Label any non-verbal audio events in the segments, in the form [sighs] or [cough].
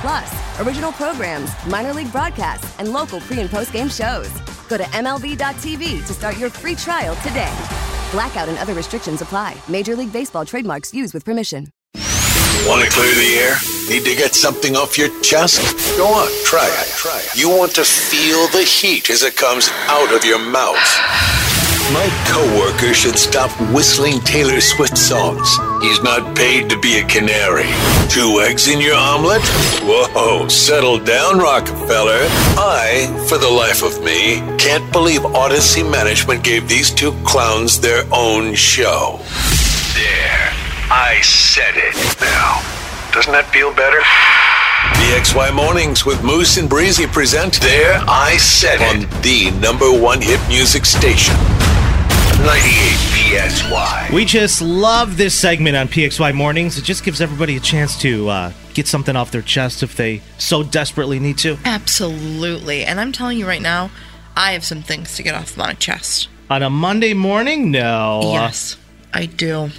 Plus, original programs, minor league broadcasts, and local pre and post game shows. Go to MLB.tv to start your free trial today. Blackout and other restrictions apply. Major League Baseball trademarks used with permission. Want to clear the air? Need to get something off your chest? Go on, try it. Try it. You want to feel the heat as it comes out of your mouth. My coworker should stop whistling Taylor Swift songs. He's not paid to be a canary. Two eggs in your omelet? Whoa, settle down, Rockefeller. I, for the life of me, can't believe Audacy Management gave these two clowns their own show. There. I said it. Now, doesn't that feel better? PXY Mornings with Moose and Breezy present There I Said It on the number one hit music station. 98 PXY. We just love this segment on PXY Mornings. It just gives everybody a chance to uh, get something off their chest if they so desperately need to. Absolutely. And I'm telling you right now, I have some things to get off my chest. On a Monday morning? No. Yes, I do.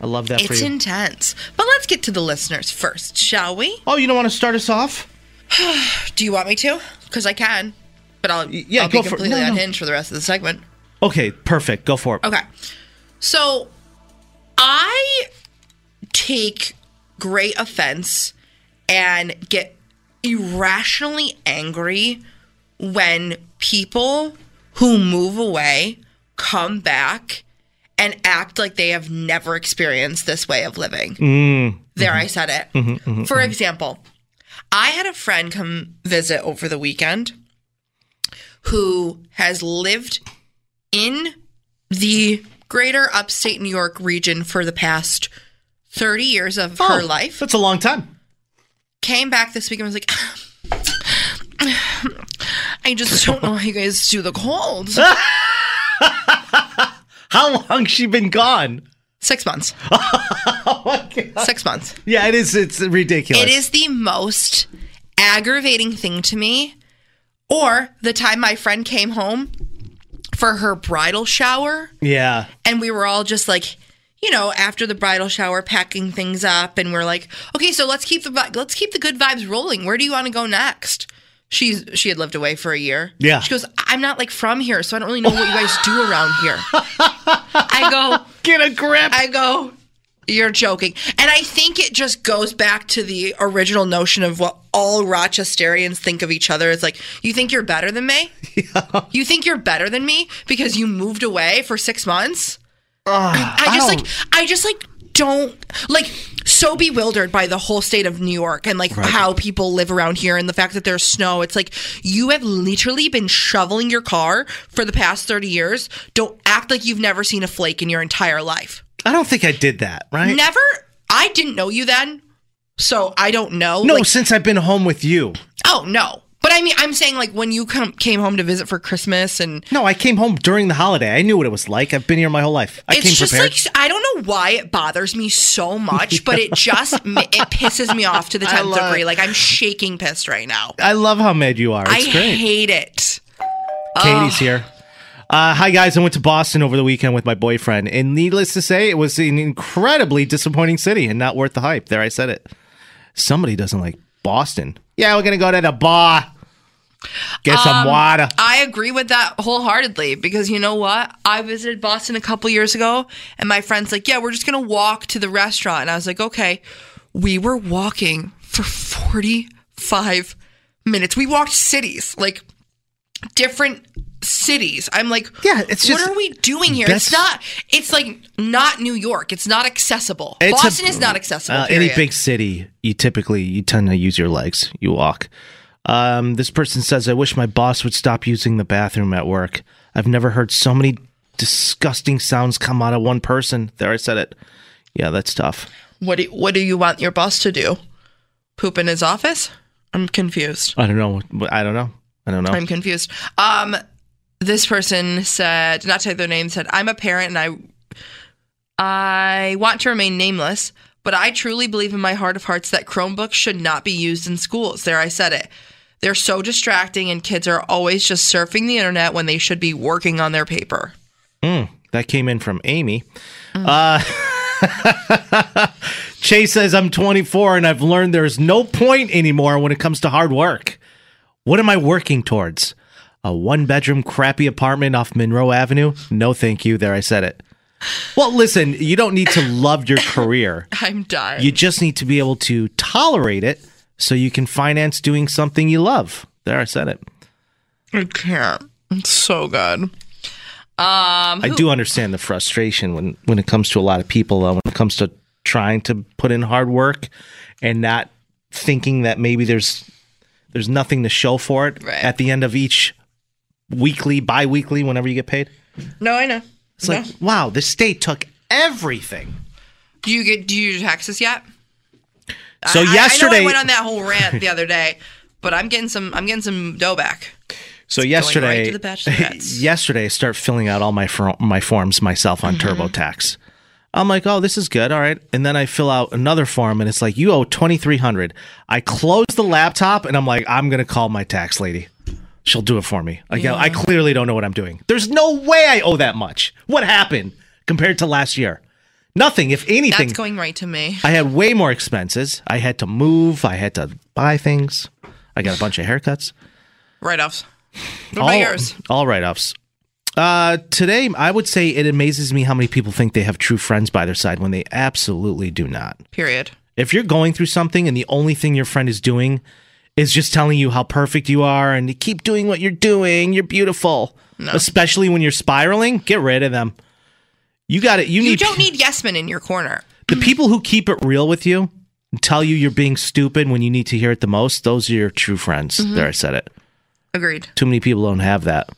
I love that for It's you. intense. But let's get to the listeners first, shall we? oh, you don't want to start us off? [sighs] Do you want me to? Because I can. But I'll, yeah, I'll go be for completely No, no. unhinged for the rest of the segment. Okay, perfect. Go for it. Okay. So I take great offense and get irrationally angry when people who move away come back and act like they have never experienced this way of living. Mm. Mm-hmm. There, I said it. Mm-hmm, mm-hmm, for example, I had a friend come visit over the weekend who has lived in the greater upstate New York region for the past 30 years of her Oh, life. That's a long time. Came back this week and was like, [sighs] I just don't know how you guys do the cold. [laughs] How long she been gone? Six months. [laughs] Oh my God. Six months. Yeah, it is. It's ridiculous. It is the most aggravating thing to me. Or the time my friend came home for her bridal shower Yeah. and we were all just like you know after the bridal shower packing things up and we're like okay so let's keep the let's keep the good vibes rolling where do you want to go next she's she had lived away for a year Yeah. she goes i'm not like from here so i don't really know what you guys do around here [laughs] i go Get a grip. i go you're joking and i think it just goes back to the original notion of what all rochesterians think of each other It's like you think you're better than me [laughs] you think you're better than me because you moved away for six months I just like I just like don't like so bewildered by the whole state of New York and like how people live around here and the fact that there's snow. It's like you have literally been shoveling your car for the past 30 years. Don't act like you've never seen a flake in your entire life. I don't think I did that, right? Never I didn't know you then. So I don't know. No, Like, since I've been home with you. oh no. But I mean I'm saying like when you come, came home to visit for Christmas and No, I came home during the holiday. I knew what it was like. I've been here my whole life. I it's just prepared. like I don't know why it bothers me so much, but it just it pisses me off to the [laughs] tenth love- degree. Like I'm shaking pissed right now. I love how mad you are. It's I great. hate it. Katie's here. Uh, hi guys, I went to Boston over the weekend with my boyfriend, and needless to say, it was an incredibly disappointing city and not worth the hype. There, I said it. Somebody doesn't like Boston. Yeah, we're gonna go to the bar, get Um, some water. I agree with that wholeheartedly because you know what? I visited Boston a couple years ago, and my friend's like, "Yeah, we're just gonna walk to the restaurant," and I was like, "Okay." We were walking for forty five minutes. We walked cities like different cities. I'm like, Yeah, it's just, what are we doing here? It's not. It's like not New York. It's not accessible. It's a- Boston is not accessible. Uh, any big city, you typically you tend to use your legs. You walk. Um, this person says, "I wish my boss would stop using the bathroom at work. I've never heard so many disgusting sounds come out of one person." There, I said it. Yeah, that's tough. What do What do you want your boss to do? Poop in his office? I'm confused. I don't know. I don't know. I don't know. I'm confused. Um, this person said, not say their name, said, "I'm a parent and I, I want to remain nameless, but I truly believe in my heart of hearts that Chromebooks should not be used in schools." There, I said it. They're so distracting, and kids are always just surfing the internet when they should be working on their paper. That came in from Amy. Uh, [laughs] Chase says, I'm 24 and I've learned there's no point anymore when it comes to hard work. What am I working towards? A one bedroom crappy apartment off Monroe Avenue? No, thank you. There, I said it. Well, listen, you don't need to love your career. [laughs] I'm dying. You just need to be able to tolerate it so you can finance doing something you love. There, I said it. I can't. It's so good. Um, I do understand the frustration when when it comes to a lot of people though, when it comes to trying to put in hard work and not thinking that maybe there's there's nothing to show for it Right. at the end of each weekly, bi-weekly whenever you get paid. No, I know. It's like, wow, the state took everything. Do you get? Do you do taxes yet? So I- I- I, know yesterday I went on that whole rant the other day, but I'm getting some. I'm getting some dough back. So right yesterday, to the [laughs] yesterday, I start filling out all my for- my forms myself on Mm-hmm. TurboTax. I'm like, oh, this is good, all right. And then I fill out another form, and it's like, you owe twenty three hundred. I close the laptop, and I'm like, I'm gonna call my tax lady. She'll do it for me. I go, I clearly don't know what I'm doing. There's no way I owe that much. What happened compared to last year? Nothing. If anything, That's going right to me. I had way more expenses. I had to move. I had to buy things. I got a bunch of haircuts Write offs. What all, about yours? All write offs. Uh, today, I would say it amazes me how many people think they have true friends by their side when they absolutely do not. Period. If you're going through something and the only thing your friend is doing is just telling you how perfect you are and to keep doing what you're doing, you're beautiful. Especially when you're spiraling, get rid of them. You got it. You, You need don't need yes men in your corner. the people who keep it real with you and tell you you're being stupid when you need to hear it the most. Those are your true friends. Mm-hmm. There, I said it. Agreed. Too many people don't have that.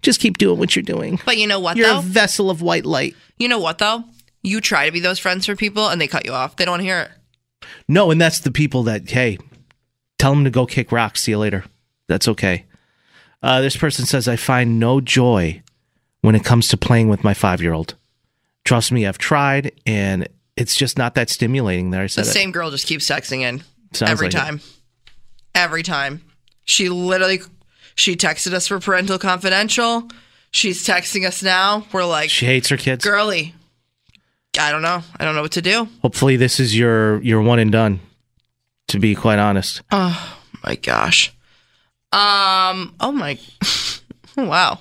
Just keep doing what you're doing. But you know what You're though? a vessel of white light. you know what though? You try to be those friends for people, and they cut you off. They don't want to hear it. No, and that's the people that, hey, tell them to go kick rocks. See you later. That's okay. Uh, this person says, I find no joy when it comes to playing with my five year old. Trust me, I've tried, and it's just not that stimulating. There, I The said it. same girl just keeps texting in Sounds every like it. time. Every time. She literally she texted us for parental confidential. She's texting us now. We're like, She hates her kids. girly. I don't know. I don't know what to do. Hopefully, this is your your one and done. To be quite honest, Oh My gosh. Um. Oh my. [laughs] wow.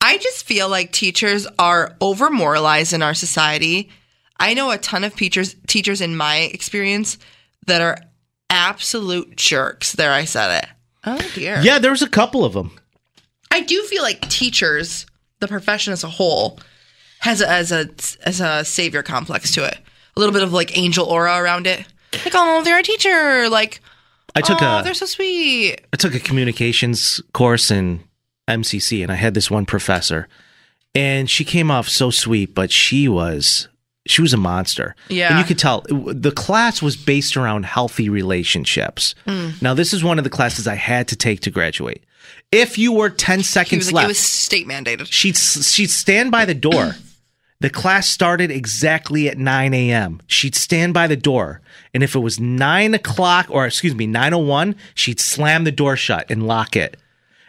I just feel like teachers are over moralized in our society. I know a ton of teachers teachers in my experience that are absolute jerks. There, I said it. Oh dear. yeah, there's a couple of them. I do feel like teachers, the profession as a whole, has a, as a as a savior complex to it. A little bit of like angel aura around it. Like, oh, they're a teacher. Like, I took oh, a they're so sweet. I took a communications course in MCC, and I had this one professor, and she came off so sweet, but she was she was a monster. Yeah. and you could tell the class was based around healthy relationships. Hmm. Now, this is one of the classes I had to take to graduate. If you were ten He seconds was like, left, it was state mandated. she'd she'd stand by the door. [clears throat] The class started exactly at 9 a.m. She'd stand by the door, and if it was 9 o'clock, or excuse me, 9.01, she'd slam the door shut and lock it.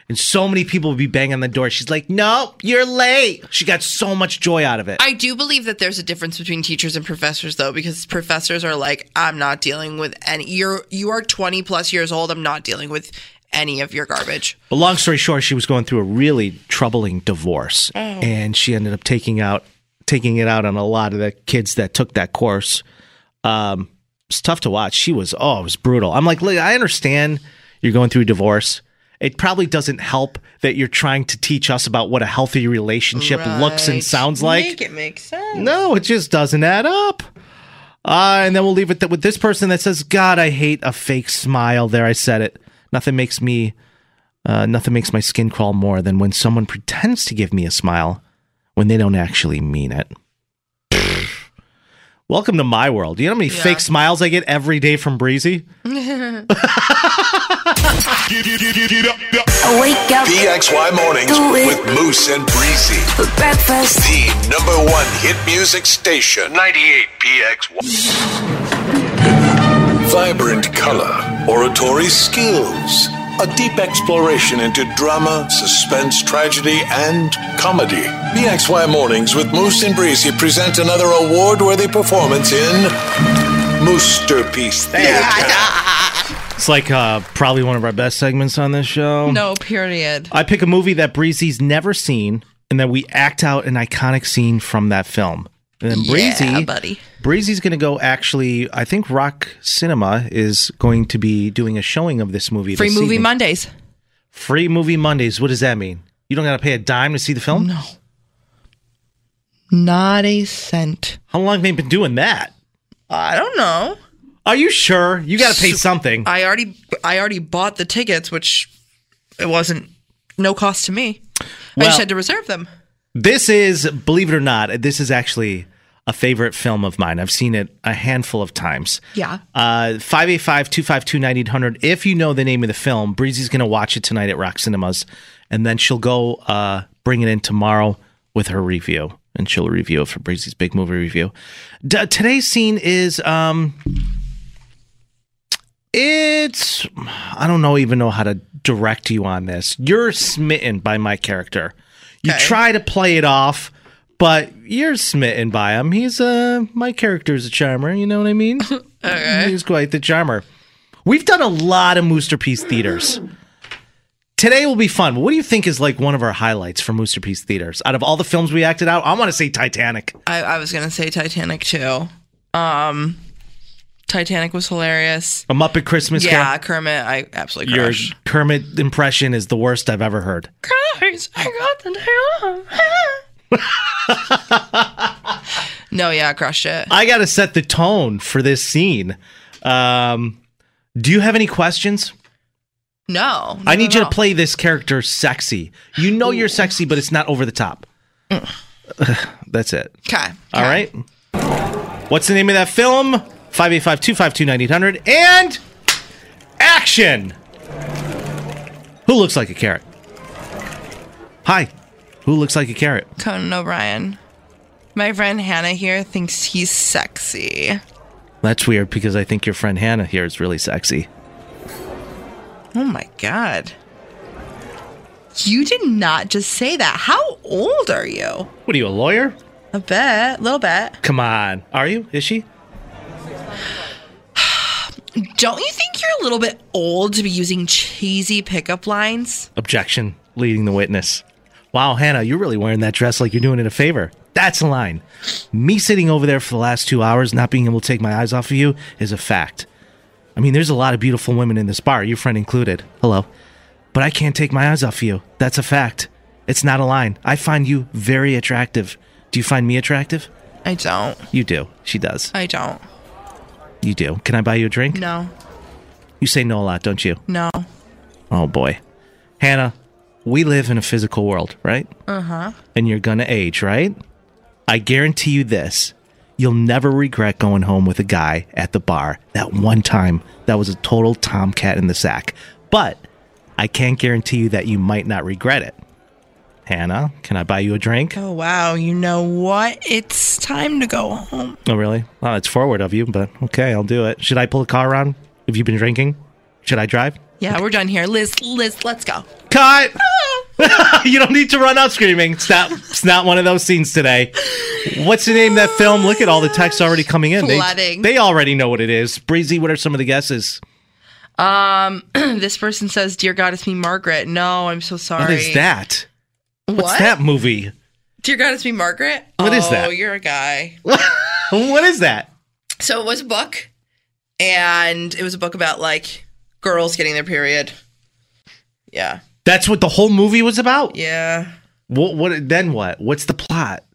And so many people would be banging on the door. She's like, no, you're late. She got so much joy out of it. I do believe that there's a difference between teachers and professors, though, because professors are like, I'm not dealing with any. You're you are 20 plus years old. I'm not dealing with any of your garbage. But long story short, she was going through a really troubling divorce, and she ended up taking out taking it out on a lot of the kids that took that course. Um, it's tough to watch. She was oh, it was brutal. I'm like, I understand you're going through a divorce, it probably doesn't help that you're trying to teach us about what a healthy relationship looks and sounds like. Make it make sense. No, it just doesn't add up. Uh, and then we'll leave it th- with this person that says, "God, I hate a fake smile." There, I said it. Nothing makes me, uh, nothing makes my skin crawl more than when someone pretends to give me a smile when they don't actually mean it. Welcome to my world. You know how many fake smiles I get every day from Breezy? [laughs] Wake up PXY Mornings with Moose and Breezy. for breakfast. The number one hit music station. 98 PXY. Vibrant color, oratory skills, a deep exploration into drama, suspense, tragedy, and comedy. PXY Mornings with Moose and Breezy present another award worthy performance in Moosterpiece Theater. [laughs] It's like uh, probably one of our best segments on this show. No, period. I pick a movie that Breezy's never seen, and then we act out an iconic scene from that film. And then Breezy, Yeah, buddy. Breezy's going to go. Actually, I think Rock Cinema is going to be doing a showing of this movie. Free this movie evening. Mondays. Free movie Mondays. What does that mean? You don't got to pay a dime to see the film. No. Not a cent. How long have they been doing that? I don't know. Are you sure? You got to pay something. I already I already bought the tickets, which it wasn't no cost to me. I just had to reserve them. This is, believe it or not, this is actually a favorite film of mine. I've seen it a handful of times. Yeah. Uh, 585 252 9800. If you know the name of the film, Breezy's going to watch it tonight at Rock Cinemas, and then she'll go uh, bring it in tomorrow with her review, and she'll review it for Breezy's big movie review. D- today's scene is. Um, it's I don't know even know how to direct you on this. You're smitten by my character. You Okay. try to play it off, but you're smitten by him. He's uh my character's a charmer, you know what I mean? [laughs] okay. He's quite the charmer. We've done a lot of Moosterpiece theaters. Today will be fun. What do you think is like one of our highlights for Moosterpiece theaters? Out of all the films we acted out, I want to say Titanic. I, I was gonna say Titanic too. Um Titanic was hilarious. A Muppet Christmas Yeah, Carol. Kermit, I absolutely Your crushed. Kermit impression is the worst I've ever heard. Guys, I got the day off. no, yeah, I crushed it. I got to set the tone for this scene. Um, do you have any questions? No, I need you to play this character sexy. You know you're sexy, but it's not over the top. [sighs] That's it. Okay. All right. What's the name of that film? 585 252 9800. And action. Who looks like a carrot? Hi. Who looks like a carrot? Conan O'Brien. My friend Hannah here thinks he's sexy. That's weird because I think your friend Hannah here is really sexy. Oh my god. You did not just say that. How old are you? What are you, a lawyer? A bit, a little bit. Come on. Are you? Is she? [sighs] Don't you think you're a little bit old to be using cheesy pickup lines? Objection. Leading the witness. Wow, Hannah, you're really wearing that dress like you're doing it a favor. That's a line. Me sitting over there for the last two hours, not being able to take my eyes off of you, is a fact. I mean, there's a lot of beautiful women in this bar, your friend included. Hello. But I can't take my eyes off of you. That's a fact. It's not a line. I find you very attractive. Do you find me attractive? I don't. You do. She does. I don't. You do. Can I buy you a drink? No. You say no a lot, don't you? No. Oh boy. Hannah, we live in a physical world, right? Uh huh. And you're gonna age, right? I guarantee you this. You'll never regret going home with a guy at the bar that one time that was a total tomcat in the sack. But I can't guarantee you that you might not regret it. Hannah, can I buy you a drink? Oh wow, you know what? It's time to go home. Oh, really? Well, it's forward of you, but okay, I'll do it. Should I pull a car around? Have you been drinking? Should I drive? Yeah, we're done here. Liz, Liz, let's go. Cut! [laughs] you don't need to run out screaming. It's not, it's not one of those scenes today. What's the name of that film? Look at all the text already coming in. They, Flooding. they already know what it is. Breezy, what are some of the guesses? Um, [clears throat] this person says, "Dear God, it's me, Margaret." No, I'm so sorry. What is that? What's What? that movie? Dear God, it's me, Margaret. What is oh, that? Oh, you're a guy. [laughs] What is that? So it was a book, and it was a book about like girls getting their period. Yeah. That's what the whole movie was about. Yeah. What? What? Then what? What's the plot?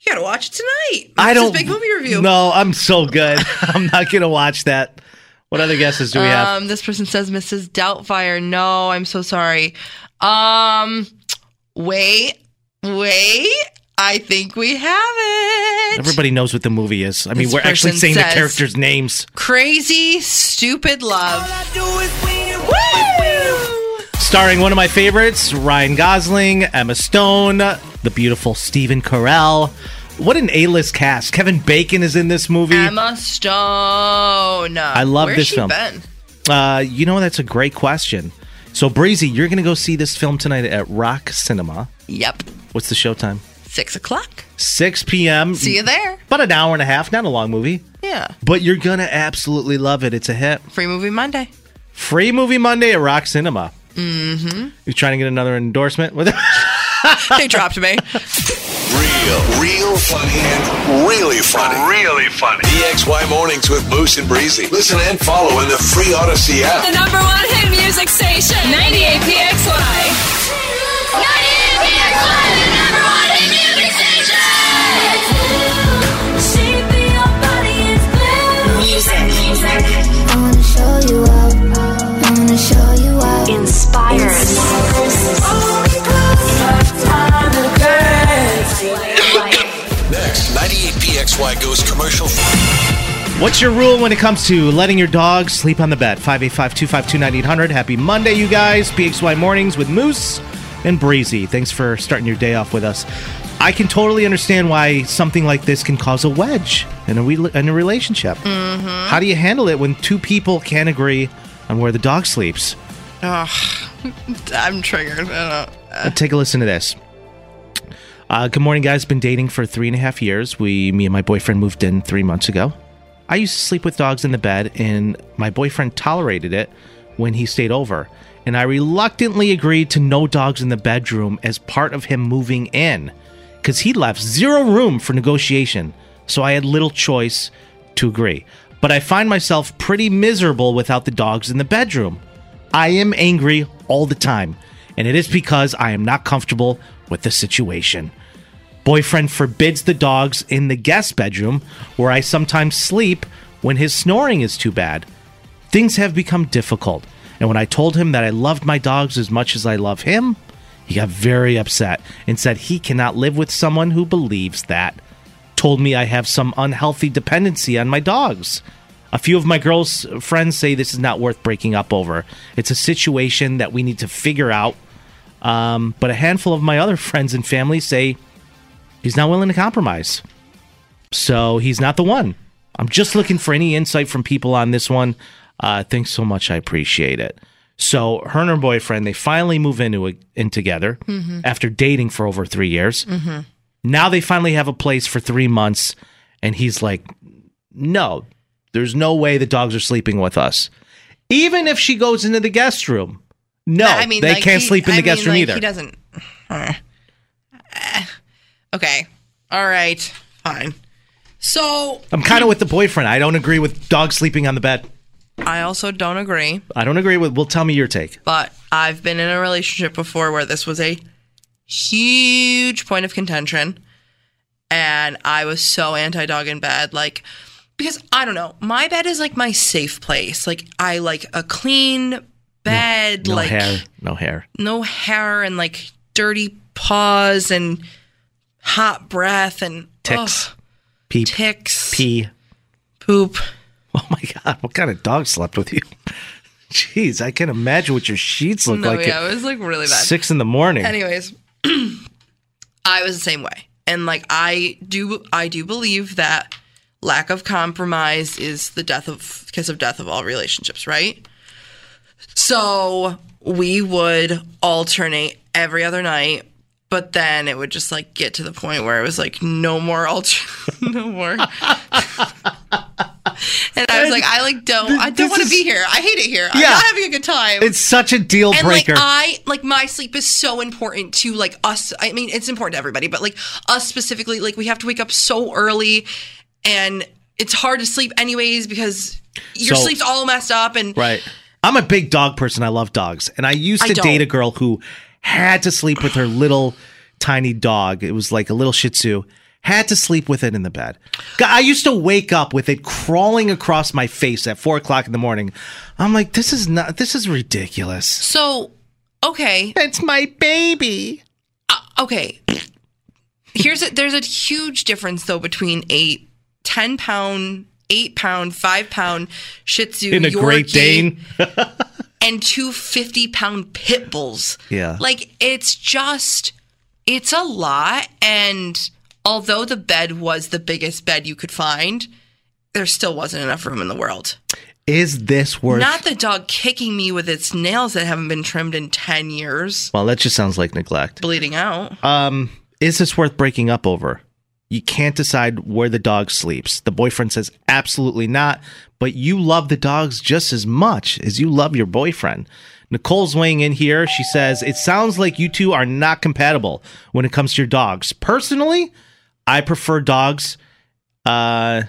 You gotta watch it tonight. I This is don't. big movie review. No, I'm so good. [laughs] [laughs] I'm not gonna watch that. What other guesses do we have? Um, this person says Mrs. Doubtfire. No, I'm so sorry. Um, wait, wait. I think we have it. Everybody knows what the movie is. I mean, This we're actually person saying the characters' names. Crazy, stupid love. Starring one of my favorites, Ryan Gosling, Emma Stone, the beautiful Stephen Carell. What an A-list cast. Kevin Bacon is in this movie. Emma Stone. I love Where's this she film. Been? Uh, you know, that's a great question. So, Breezy, you're going to go see this film tonight at Rock Cinema. Yep, What's the showtime? six o'clock. 6 p.m. See you there. About an hour and a half, not a long movie. Yeah, But you're going to absolutely love it. It's a hit. free movie Monday. Free movie Monday at Rock Cinema. Mm-hmm. You trying to get another endorsement with [laughs] it? they dropped me. Real, real funny and really funny. Really funny. PXY mornings with Moose and Breezy. Listen and follow in the free Audacy app. The number one hit music station, 98 PXY. What's your rule when it comes to letting your dog sleep on the bed? 585-252-9800. Happy Monday, you guys. PXY Mornings with Moose and Breezy. Thanks for starting your day off with us. I can totally understand why something like this can cause a wedge in a, re- in a relationship. How do you handle it when two people can't agree on where the dog sleeps? Oh, [laughs] I'm triggered. I don't. Uh, take a listen to this. Uh, good morning, guys. Been dating for three and a half years. We, me and my boyfriend, moved in three months ago. I used to sleep with dogs in the bed, and my boyfriend tolerated it when he stayed over. And I reluctantly agreed to no dogs in the bedroom as part of him moving in, because he left zero room for negotiation. So I had little choice to agree. But I find myself pretty miserable without the dogs in the bedroom. I am angry all the time, and it is because I am not comfortable with the situation. Boyfriend forbids the dogs in the guest bedroom, where I sometimes sleep when his snoring is too bad. Things have become difficult, and when I told him that I loved my dogs as much as I love him, he got very upset and said he cannot live with someone who believes that. Told me I have some unhealthy dependency on my dogs. A few of my girls' friends say this is not worth breaking up over. It's a situation that we need to figure out. Um, but a handful of my other [laughs] friends and family say he's not willing to compromise. So he's not the one. I'm just looking for any insight from people on this one. Uh, thanks so much. I appreciate it. So her and her boyfriend, they finally move into a, in together after dating for over three years. Now they finally have a place for three months, and he's like, "No, there's no way the dogs are sleeping with us, even if she goes into the guest room. No, I mean, they like, can't he- sleep in I the guest mean, room like, either. He doesn't. Uh, okay. All right. Fine. So I'm kind of with the boyfriend. I don't agree with dogs sleeping on the bed. I also don't agree, I don't agree with. Well, tell me your take. but I've been in a relationship before where this was a huge point of contention, and I was so anti dog in bed, like. Because I don't know, my bed is like my safe place. Like I like a clean bed, No like hair, no hair. no hair and like dirty paws and hot breath and Ticks. Oh, Peep, ticks, pee. poop. [laughs] Oh my god, what kind of dog slept with you? [laughs] Jeez, I can't imagine what your sheets look No, like yeah, it was like really bad. six in the morning. Anyways, [clears throat] I was the same way, and like I do, I do believe that lack of compromise is the death of kiss of death of all relationships, right? So we would alternate every other night, but then it would just like get to the point where it was like no more alter, [laughs] no more. [laughs] and I was like, I like don't, I don't want to be here. I hate it here. I'm not having a good time it's such a deal and breaker. like I like my sleep is so important to like us. I mean, it's important to everybody, but like us specifically, like we have to wake up so early, and it's hard to sleep anyways because your So- sleep's all messed up. And right. I'm a big dog person. I love dogs. And I used to don't. date a girl who had to sleep with her little tiny dog. It was like a little shih tzu. Had to sleep with it in the bed. I used to wake up with it crawling across my face at four o'clock in the morning. I'm like, this is not, this is ridiculous. So, okay, It's my baby. Uh, okay. Here's a, there's a huge difference though between a 10 pound, 8 pound, 5 pound Shih Tzu In a Great Dane. [laughs] and two 50 pound pit bulls. Yeah. Like it's just, it's a lot. And although the bed was the biggest bed you could find, there still wasn't enough room in the world. Is this worth? Not the dog kicking me with its nails that haven't been trimmed in 10 years, well, that just sounds like neglect. bleeding out. Um, is this worth breaking up over? You can't decide where the dog sleeps. The boyfriend says absolutely not, but you love the dogs just as much as you love your boyfriend. Nicole's weighing in here. She says, It sounds like you two are not compatible when it comes to your dogs. Personally, I prefer dogs uh,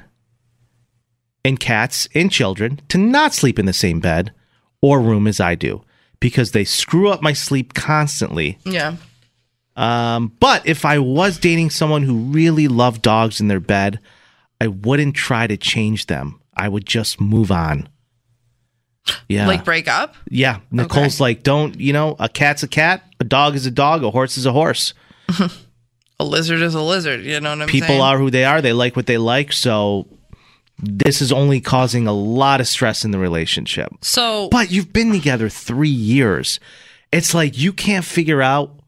and cats and children to not sleep in the same bed or room as I do because they screw up my sleep constantly Yeah. Um, but if I was dating someone who really loved dogs in their bed, I wouldn't try to change them. I would just move on. Yeah. Like break up? yeah. Nicole's like, don't, you know, a cat's a cat, a dog is a dog, a horse is a horse. [laughs] A lizard is a lizard. You know what I'm People saying? are who they are. They like what they like. So this is only causing a lot of stress in the relationship. So But you've been together three years. It's like you can't figure out,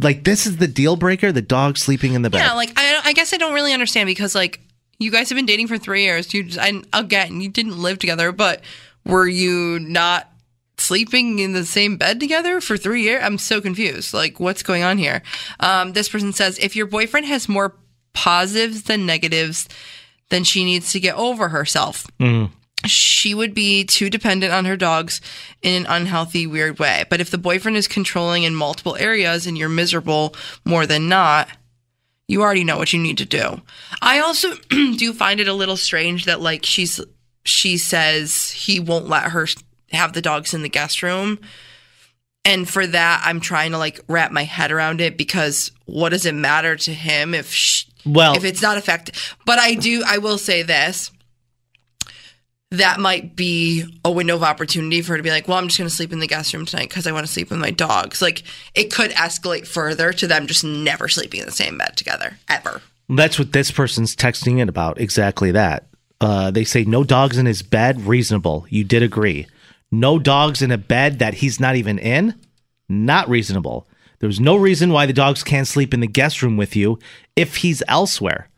like, this is the deal breaker the dog sleeping in the bed. yeah, like I, I guess I don't really understand because like you guys have been dating for three years. You just, and again, you didn't live together, but were you not sleeping in the same bed together for three years? I'm so confused. Like, what's going on here? Um, this person says if your boyfriend has more positives than negatives, then she needs to get over herself. She would be too dependent on her dogs in an unhealthy, weird way. But if the boyfriend is controlling in multiple areas and you're miserable more than not, you already know what you need to do. I also [clears throat] do find it a little strange that like she's she says he won't let her have the dogs in the guest room. And for that, I'm trying to like wrap my head around it because what does it matter to him if sh Well- if it's not effective? But I do, I will say this that might be a window of opportunity for her to be like, well, I'm just going to sleep in the guest room tonight because I want to sleep with my dogs. Like, it could escalate further to them just never sleeping in the same bed together ever. That's what this person's texting in about. Exactly that. Uh, they say no dogs in his bed. Reasonable. You did agree. No dogs in a bed that he's not even in. Not reasonable. There's no reason why the dogs can't sleep in the guest room with you if he's elsewhere.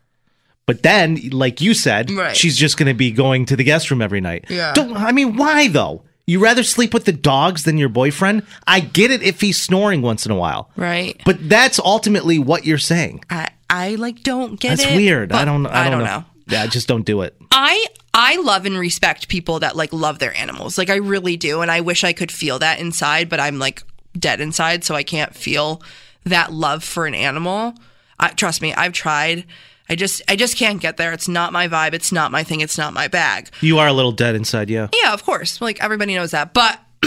But then, like you said, Right. she's just going to be going to the guest room every night. Yeah. Don't. I mean, why though? You rather sleep with the dogs than your boyfriend? I get it if he's snoring once in a while, Right. but that's ultimately what you're saying. I, I like don't get That's it. That's weird. I but don't. I don't, know. know. Yeah, I just don't do it. I I love and respect people that like love their animals. Like I really do, and I wish I could feel that inside, but I'm like dead inside, so I can't feel that love for an animal. I, trust me, I've tried. I just I just can't get there. It's not my vibe. It's not my thing. It's not my bag. You are a little dead inside, yeah. Yeah, of course. Like everybody knows that. But [clears throat]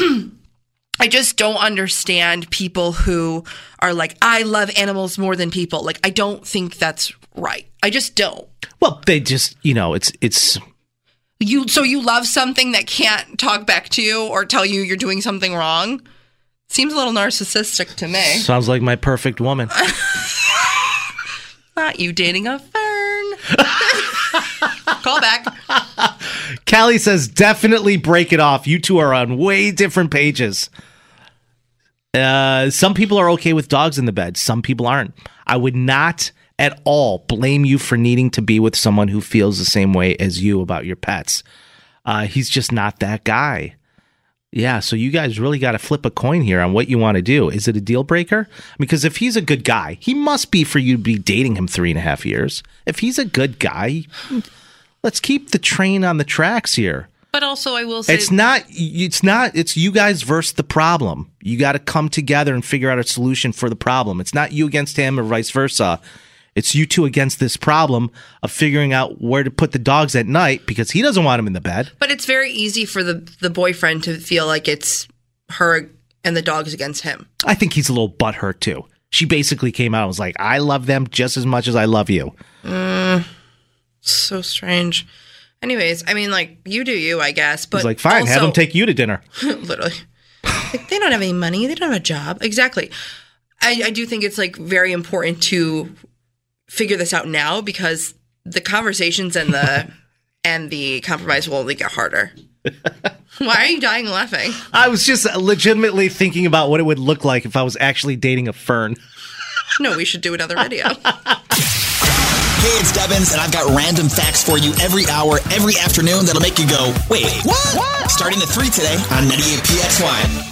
I just don't understand people who are like, I love animals more than people. Like, I don't think that's right. I just don't. Well, they just, you know, it's it's You so you love something that can't talk back to you or tell you you're doing something wrong? Seems a little narcissistic to me. sounds like my perfect woman. [laughs] Not you dating a fern. [laughs] Call back. Callie says definitely break it off. You two are on way different pages. Uh, some people are okay with dogs in the bed. Some people aren't. I would not at all blame you for needing to be with someone who feels the same way as you about your pets. Uh, he's just not that guy. Yeah, so you guys really got to flip a coin here on what you want to do. Is it a deal breaker? Because if he's a good guy, he must be for you to be dating him three and a half years. If he's a good guy, let's keep the train on the tracks here. But also I will say It's not. It's not. It's you guys versus the problem. You got to come together and figure out a solution for the problem. It's not you against him or vice versa. It's you two against this problem of figuring out where to put the dogs at night because he doesn't want them in the bed. But it's very easy for the the boyfriend to feel like it's her and the dogs against him. I think he's a little butthurt too. She basically came out and was like, I love them just as much as I love you. Mm, so strange. Anyways, I mean, like you do you, I guess. But He's like, fine, have also- them take you to dinner. [laughs] literally. Like, they don't have any money. They don't have a job. Exactly. I, I do think it's like very important to figure this out now because the conversations and the [laughs] and the compromise will only get harder. [laughs] Why are you dying laughing? I was just legitimately thinking about what it would look like if I was actually dating a fern. No, we should do another video. [laughs] Hey, it's Devins, and I've got random facts for you every hour, every afternoon that'll make you go, wait, what? Starting at 3 today on 98PXY.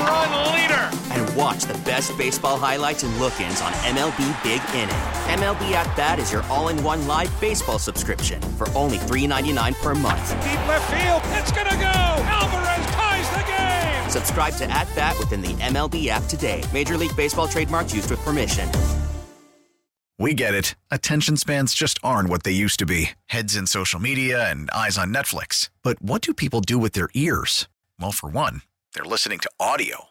leader. and watch the best baseball highlights and look ins on MLB Big Inning. MLB At Bat is your all in one live baseball subscription for only $3.99 per month. Deep left field, it's gonna go. Alvarez ties the game. Subscribe to At Bat within the MLB app today. Major League Baseball trademarks used with permission. We get it. Attention spans just aren't what they used to be heads in social media and eyes on Netflix. But what do people do with their ears? Well, for one, they're listening to audio.